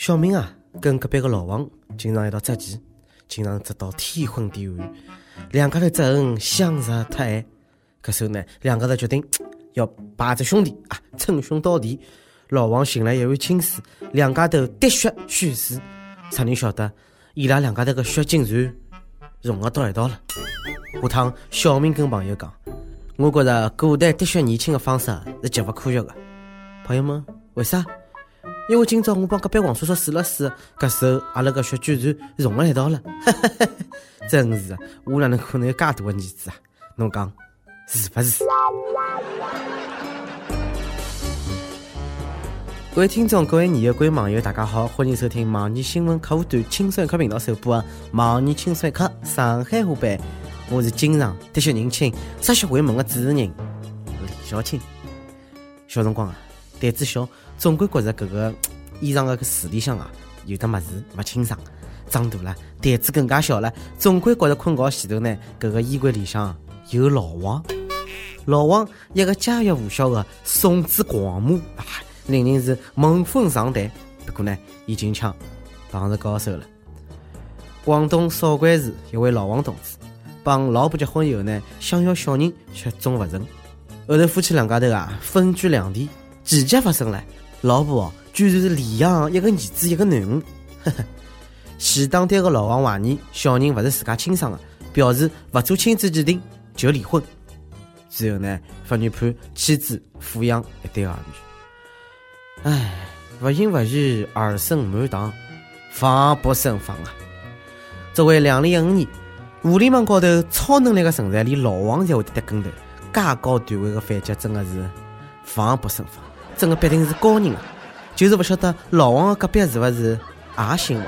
小明啊，跟隔壁个老王经常一道捉棋，经常捉到天昏地暗，两家头责恨相识太晚。搿时候呢，两家头决定要拜只兄弟啊，称兄道弟。老王寻来一碗清水，两家头滴血宣誓。啥人晓得，伊拉两家头个血竟然融合到一道了。下趟小明跟朋友讲，我觉着古代滴血验亲的方式是极不科学的。朋友们，为啥？因为今朝我帮隔壁王叔叔试了试，搿时候阿拉个血居然融了一道了，真是，我哪能可能有介大个儿子啊？侬讲是不是？各位听众、各位网友、各位网友，大家好，欢迎收听网易新闻客户端轻松一刻频道首播的网易轻松一刻上海话版。我是经常滴血认亲、杀血回盟的主持人李小青。小辰光啊，胆子小。总归觉着搿个 衣裳个橱里向啊，有的物事勿清爽。长大了，胆子更加小了。总归觉着困觉前头呢，搿个衣柜里向有老王。老王一个家喻户晓的宋子狂魔啊，令人是闻风丧胆。不过呢，已经枪碰着高手了。广东韶关市一位老王同志，帮老婆结婚以后呢，想要小人却总勿成。后头夫妻两家头啊，分居两地，奇迹发生了。老婆居然是李阳一个儿子一个囡恩，呵呵。前当爹个老王怀疑小人勿是自家亲生的，表示勿做亲子鉴定就离婚。之后呢，法院判妻子抚养一对儿女。唉，勿孕勿育，儿孙满堂，防不胜防啊！作为两零一五年互联网高头超能力的存在，连老王才会得跟头，介高段位的反击真的是防不胜防。真的必定是高人！就是不晓得老王的隔壁是勿是也姓王？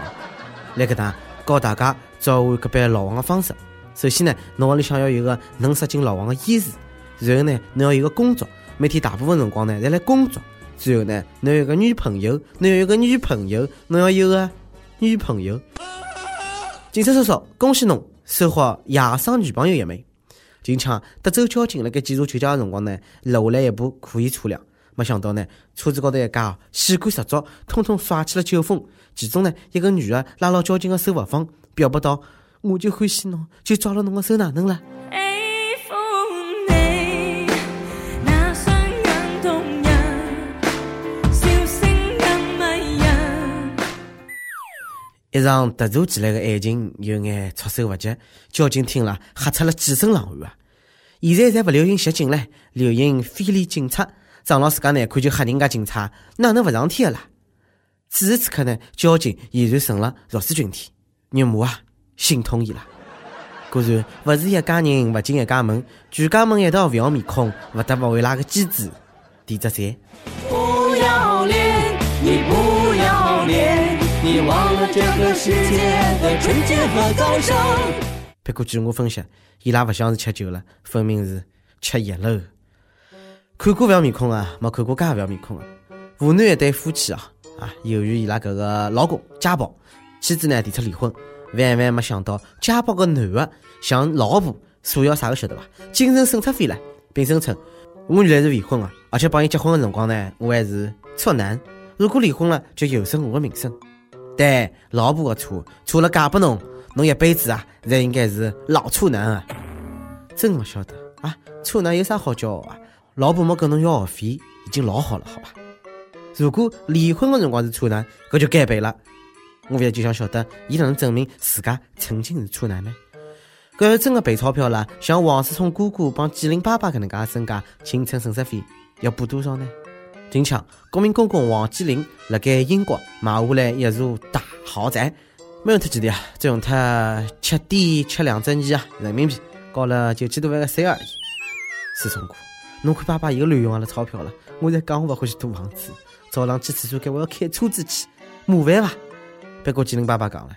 来搿搭教大家召唤隔壁老王的方式。首先呢，侬屋里想要有个能杀进老王的医师，然后呢，侬要有个工作，每天大部分辰光呢，侪来工作。最后呢，侬有个女朋友，侬要有个女朋友，侬要有个女朋友。警察叔叔，恭喜侬收获野生女朋友一枚。近腔德州交警辣盖检查酒驾的辰光呢，留下来一部可疑车辆。没想到呢，车子高头一架，险关十足，通通耍起了酒疯。其中呢，一个女的拉牢交警的手不放，表白道：“我就欢喜侬，就抓牢侬的手哪能了？”一场突如其来的爱情有眼措手不及，交警听了吓出了几身冷汗啊！现在才不流行袭警了，流行非礼警察。长了自家难看就吓人家警察，哪能勿上天的啦？此时此刻呢，交警俨然成了弱势群体，肉麻啊，心痛伊拉。果然，勿是一家人，勿进一家门，全家门一道勿要面孔，勿得勿为拉个机智点只赞。不要脸，你不要脸，你忘了这个世界的纯洁和高尚。不过据我分析，伊拉勿像是吃酒了，分明是吃药了。看过勿要面孔啊，没看过介勿要面孔的。湖南一对夫妻啊，啊，由于伊拉搿个老公家暴，妻子呢提出离婚，万万没想到家暴个男的向老婆索要啥个晓得伐？精神损失费了，并声称我原来是未婚啊，而且帮伊结婚的辰光呢，我还是处男。如果离婚了，就有损我的名声。对，老婆的错，错了嫁拨侬，侬一辈子啊，才应该是老处男啊。真不晓得啊，处男有啥好骄傲啊？老婆没跟侬要学费，已经老好了，好吧？如果离婚的辰光是处男，搿就该赔了。我现在就想晓得，伊哪能证明自家曾经是处男呢？搿要真的赔钞票了，像王思聪哥哥帮纪灵爸爸搿能介身价，青春损失费要补多少呢？近腔，国民公公王健林辣盖英国买下来一座大豪宅，没用脱几钿啊？只用脱七点七两只亿啊人民币，交了九千多万个税而已。思聪哥。侬看爸爸又乱用阿拉钞票了，我在讲我勿欢喜租房子，早浪去厕所间我要开车子去，麻烦伐？别过纪灵爸爸讲了，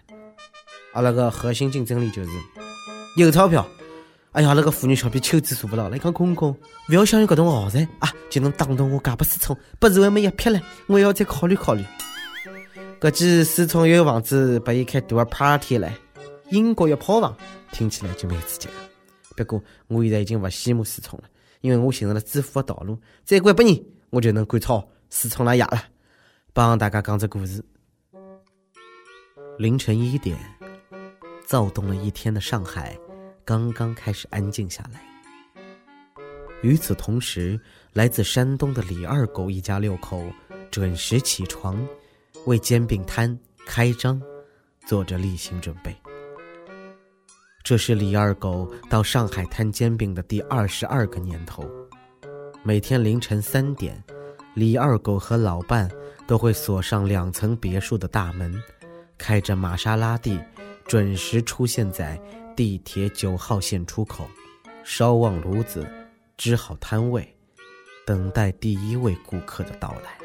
阿拉个核心竞争力就是有钞票。哎呀，阿拉个妇女小编秋子坐不到了，讲公公勿要想有搿种豪宅啊，就能打动我嫁拨思聪，不是还没一撇了，我要再考虑考虑。搿记思聪又有房子拨伊开大个 party 嘞，英国一炮房听起来就蛮刺激个。不过我现在已经勿羡慕思聪了。因为我寻着了致富的道路，再过一百年，我就能赶超思聪拉爷了。帮大家讲只故事：凌晨一点，躁动了一天的上海，刚刚开始安静下来。与此同时，来自山东的李二狗一家六口准时起床，为煎饼摊开张做着例行准备。这是李二狗到上海摊煎饼的第二十二个年头。每天凌晨三点，李二狗和老伴都会锁上两层别墅的大门。开着玛莎拉蒂，准时出现在地铁九号线出口，烧旺炉子，支好摊位，等待第一位顾客的到来。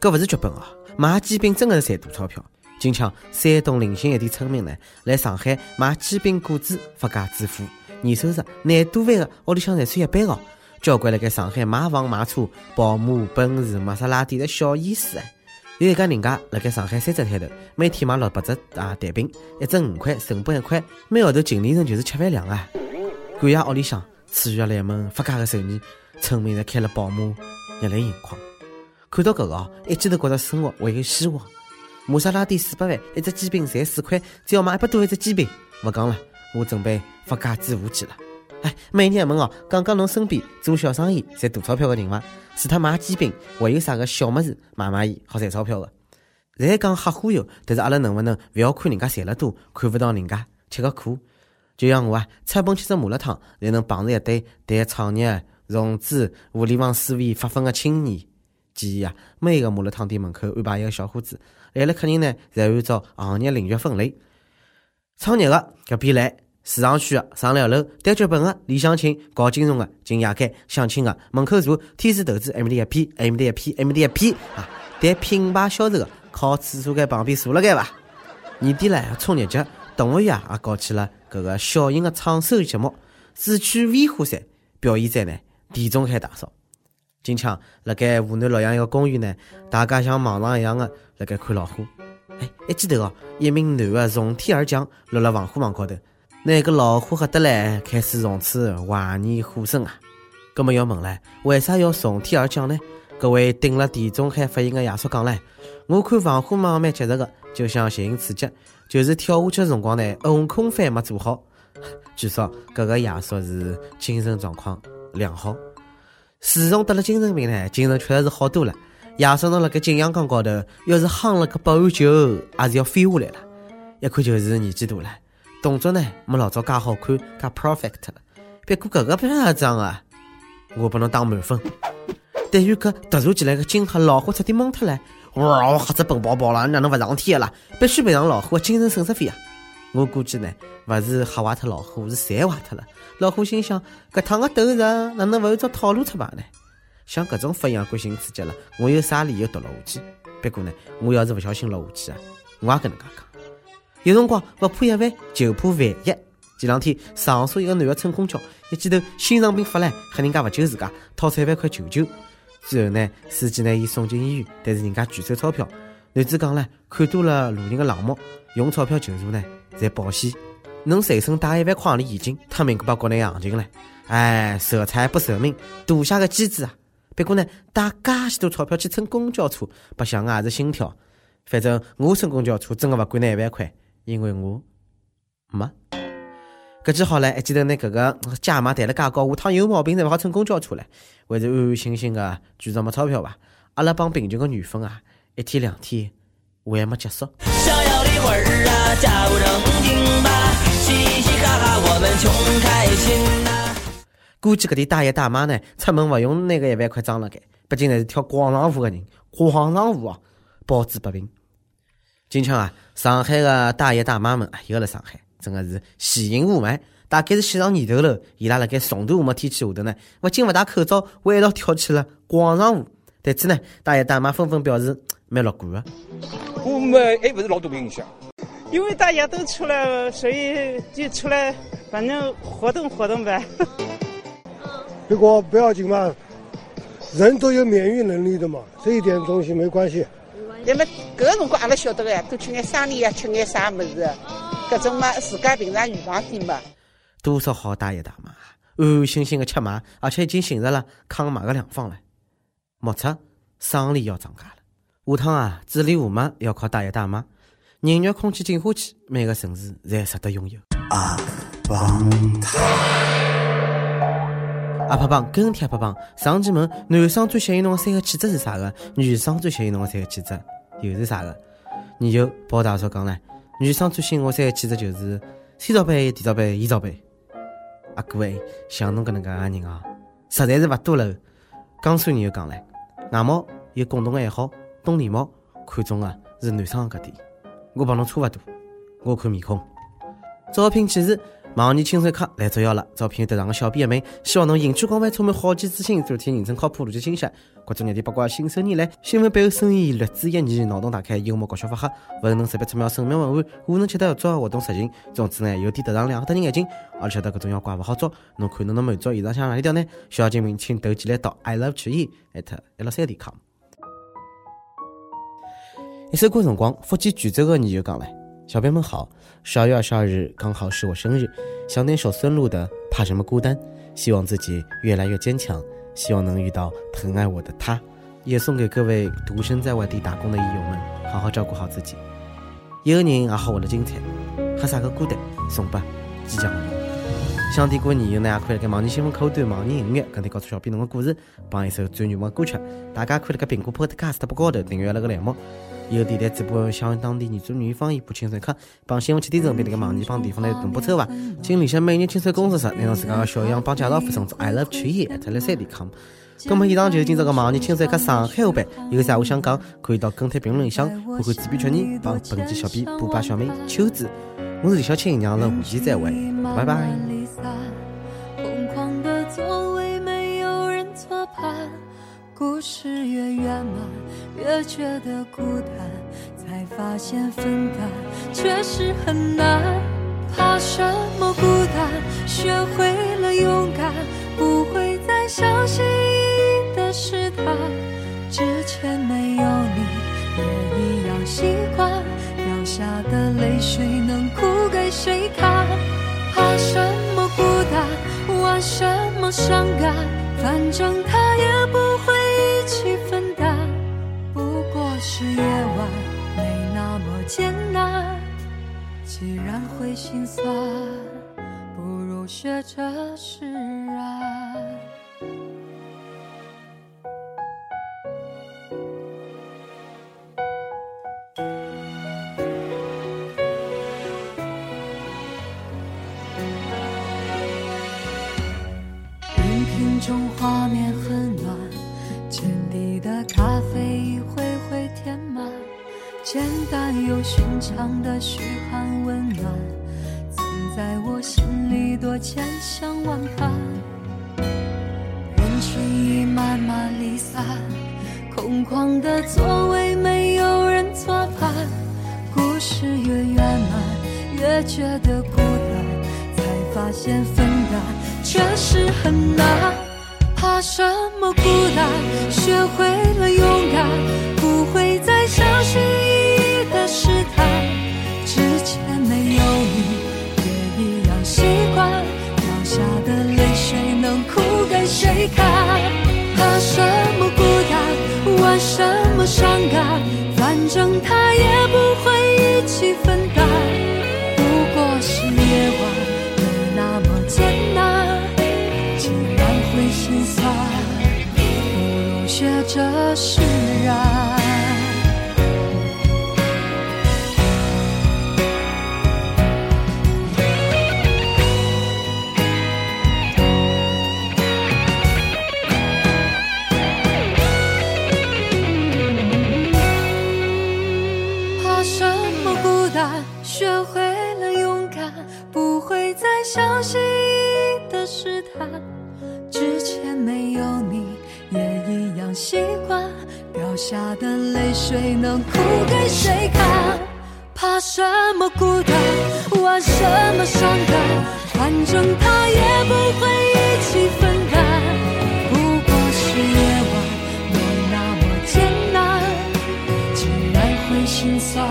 这不是剧本啊！卖煎饼真的是赚大钞票。今抢山东临沂一点村民呢，来上海卖煎饼果子发家致富，年收入廿多万的屋里向才算一般哦。交关辣盖上海买房买车，宝马、奔驰、玛莎拉蒂的小意思哎。有一家人家辣盖上海三只摊头，每天卖六百只啊蛋饼，一只五块，成本一块，每号头净利润就是吃饭量啊！感谢屋里向赐予了一门发家的手艺，村民侪开了宝马，热泪盈眶。看到搿个哦，一记头觉着生活还有希望。玛莎拉蒂四百万，一只煎饼才四块，只要卖一百多一只煎饼，勿讲了，我准备发家致富去了。哎，每年问哦，讲讲侬身边做小生意赚大钞票的人伐？除脱卖煎饼，还有啥个小么子卖卖伊好赚钞票的？侪讲瞎忽悠，但是阿拉能不能勿要看人家赚了多，看勿到人家吃个苦？就像我啊，出本吃只麻辣烫，才能碰着一堆谈创业、融资、互联网思维发奋的青年。建议啊，每个麻辣烫店门口安排一个小伙子，来了客人呢，侪按照行业领域分类，创业的搿边来。市场区的上两楼，谈剧本的、理想情、搞金融的、进夜间、相亲的、门口坐、天使投资、M D 一 P、M D 一 P、M D 一 P 啊，谈品牌销售的，靠厕所间旁边坐了该伐？年底了，冲业绩，动物园也搞起了搿个小型的创收节目，主曲《威虎山》表演者呢，地中海大嫂。今抢辣盖湖南洛阳一个公园呢，大家像往常一样的辣盖看老虎。哎，一记头哦，一名男的从天而降，落了防火网高头。那个老虎吓得嘞，开始从此怀念虎生啊！葛么要问嘞，为啥要从天而降呢？各位顶了地中海发言的爷叔讲嘞，我看防火网蛮结实的，就想寻刺激，就是跳下去的辰光呢，横空翻没做好。据说搿个爷叔是精神状况良好，自从得了精神病呢，精神确实是好多了。爷叔侬辣盖景阳冈高头，要是夯了个保安球，也是要飞下来了，一看就是年纪大了。动作呢没老早介好看，介 perfect 了。别过搿个不是脏啊，我拨侬打满分。对于搿突如其来个惊吓，老虎彻底懵脱了。哇，吓只笨宝宝了，哪能勿上天了？必须赔偿老虎精神损失费啊！我估计呢，勿是吓坏脱老虎，是财坏脱了。老虎心想：搿趟个斗士哪能勿按照套路出牌呢？像搿种发扬惯性刺激了，我有啥理由读落下去？不过呢，我要是勿小心落下去啊，我也跟能介讲。有辰光不怕一万，就怕万一。前两天长沙一个男的乘公交，一记头心脏病发了，喊人家勿救自家，讨三万块求救。最后呢，司机拿伊送进医院，但是人家拒收钞票。男子讲了，看多了路人的冷漠，用钞票求助呢，才保险。能随身带一万块洋钿现金，太明白国内行情了。哎，舍财不舍命，赌下个机子啊！不过呢，带介许多钞票去乘公交车，白相也是心跳。反正我乘公交车真的勿管那一万块。因为我没，搿只好唻，一记头拿搿个价码抬了介高，下趟有毛病侪勿好乘公交车唻，还是安安心心个继续没钞票伐？阿拉帮贫穷个缘分啊，一天两天还没结束。想要的魂儿啊，假不正经吧，嘻嘻哈哈，我们穷开心呐。估计搿点大爷大妈呢，出门勿用拿个一万块装了盖，毕竟侪是跳广场舞个人，广场舞啊，包治百病。今朝啊，上海的大爷大妈们啊，又辣上海，真的是喜迎雾霾。大概是西上年头了，伊拉辣盖重度雾霾天气下头呢，勿仅勿戴口罩，还一道跳起了广场舞。对此呢，大爷大妈纷纷表示蛮乐观的。雾霾还不是老大影响，因为大家都出来了，所以就出来，反正活动活动呗。不过不要紧嘛，人都有免疫能力的嘛，这一点东西没关系。那么搿个辰光阿拉晓得个呀，多吃眼生理呀，吃眼啥物事，搿种嘛自家平常预防点嘛。多少好大爷大妈安安心心的吃嘛，而且已经寻着了抗霾个良方了。目测生理要涨价了，下趟啊治理雾霾要靠大爷大妈。人肉空气净化器，每个城市侪值得拥有。阿邦阿拍帮跟帖阿拍帮，上期问男生最吸引侬的三个气质是啥个？女生最吸引侬的三个气质又是啥个？你就包大叔讲唻，女生最吸引我三个气质就是先罩杯、地罩杯、烟罩杯。阿哥哎，像侬搿能介个人啊，实在是勿多了。江苏人又讲唻，外貌有共同爱好，懂礼貌，看中的是男生个搿点。我帮侬差勿多，我看面孔。招聘启事：网易轻松卡来作妖了。招聘有得上个小编一名，希望侬兴趣广泛，充满好奇之心，做天认真靠谱，逻辑清晰，关注热点八卦，信手拈来。新闻背后深意，略知一二，脑洞大开，幽默搞笑发黑，勿能识别出妙，神妙文案，无能吃得做活动实行。总之呢，有点特长，两个得人眼睛，而且晓得搿种妖怪勿好捉。侬看侬能满足以上想哪里条呢？小精灵请投简历到 i love 曲艺艾特 l 三点 com。一首歌辰光，福建泉州的你就讲了：“小编们好，十二月二十二日刚好是我生日，想点首孙露的《怕什么孤单》，希望自己越来越坚强，希望能遇到疼爱我的他。也送给各位独身在外地打工的益友们，好好照顾好自己。一个人也好活得精彩，喝啥个孤单，送吧，即将。想点歌的友呢，也可以辣盖网易新闻客户端、网易音乐跟帖告诉小编侬的故事，帮一首最热门的歌曲。大家可以辣盖苹果 Podcast 播高头订阅阿拉个栏目。有电台直播想当地原汁原味方言播轻松课，帮新闻七点钟，并辣盖网易帮地方来同步抽伐？请联系每日轻松工作室，拿侬自家的小样帮介绍发送至 i love 曲艺 at 六三点 com。那么以上就是今朝个网易轻松课上海话版，有啥话想讲，可以到跟帖评论里向，看看主编曲艺帮本期小编布巴小妹秋子。我是李小青，让阿拉下期再会，拜拜。故事越圆满，越觉得孤单，才发现分担确实很难。怕什么孤单？学会了勇敢，不会再相信意的试探。之前没有你，也一样习惯。掉下的泪水能哭给谁看？怕什么孤单，玩什么伤感，反正他也不会一起分担。不过是夜晚，没那么艰难。既然会心酸，不如学着释然咖啡一回回填满，简单又寻常的嘘寒问暖，曾在我心里多千想万盼。人群已慢慢离散，空旷的座位没有人作伴，故事越圆满，越觉得孤单，才发现分担确实很难。怕什么孤单？学会了学着释然。习惯。掉下的泪水能哭给谁看？怕什么孤单？玩什么伤感？反正他也不会一起分担。不过是夜晚，没那么艰难。竟然会心酸，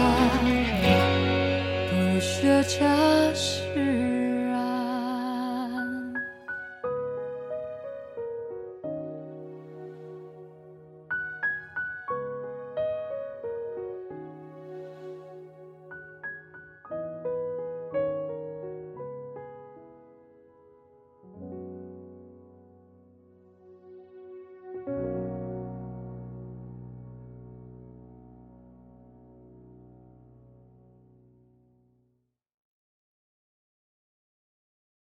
不如学着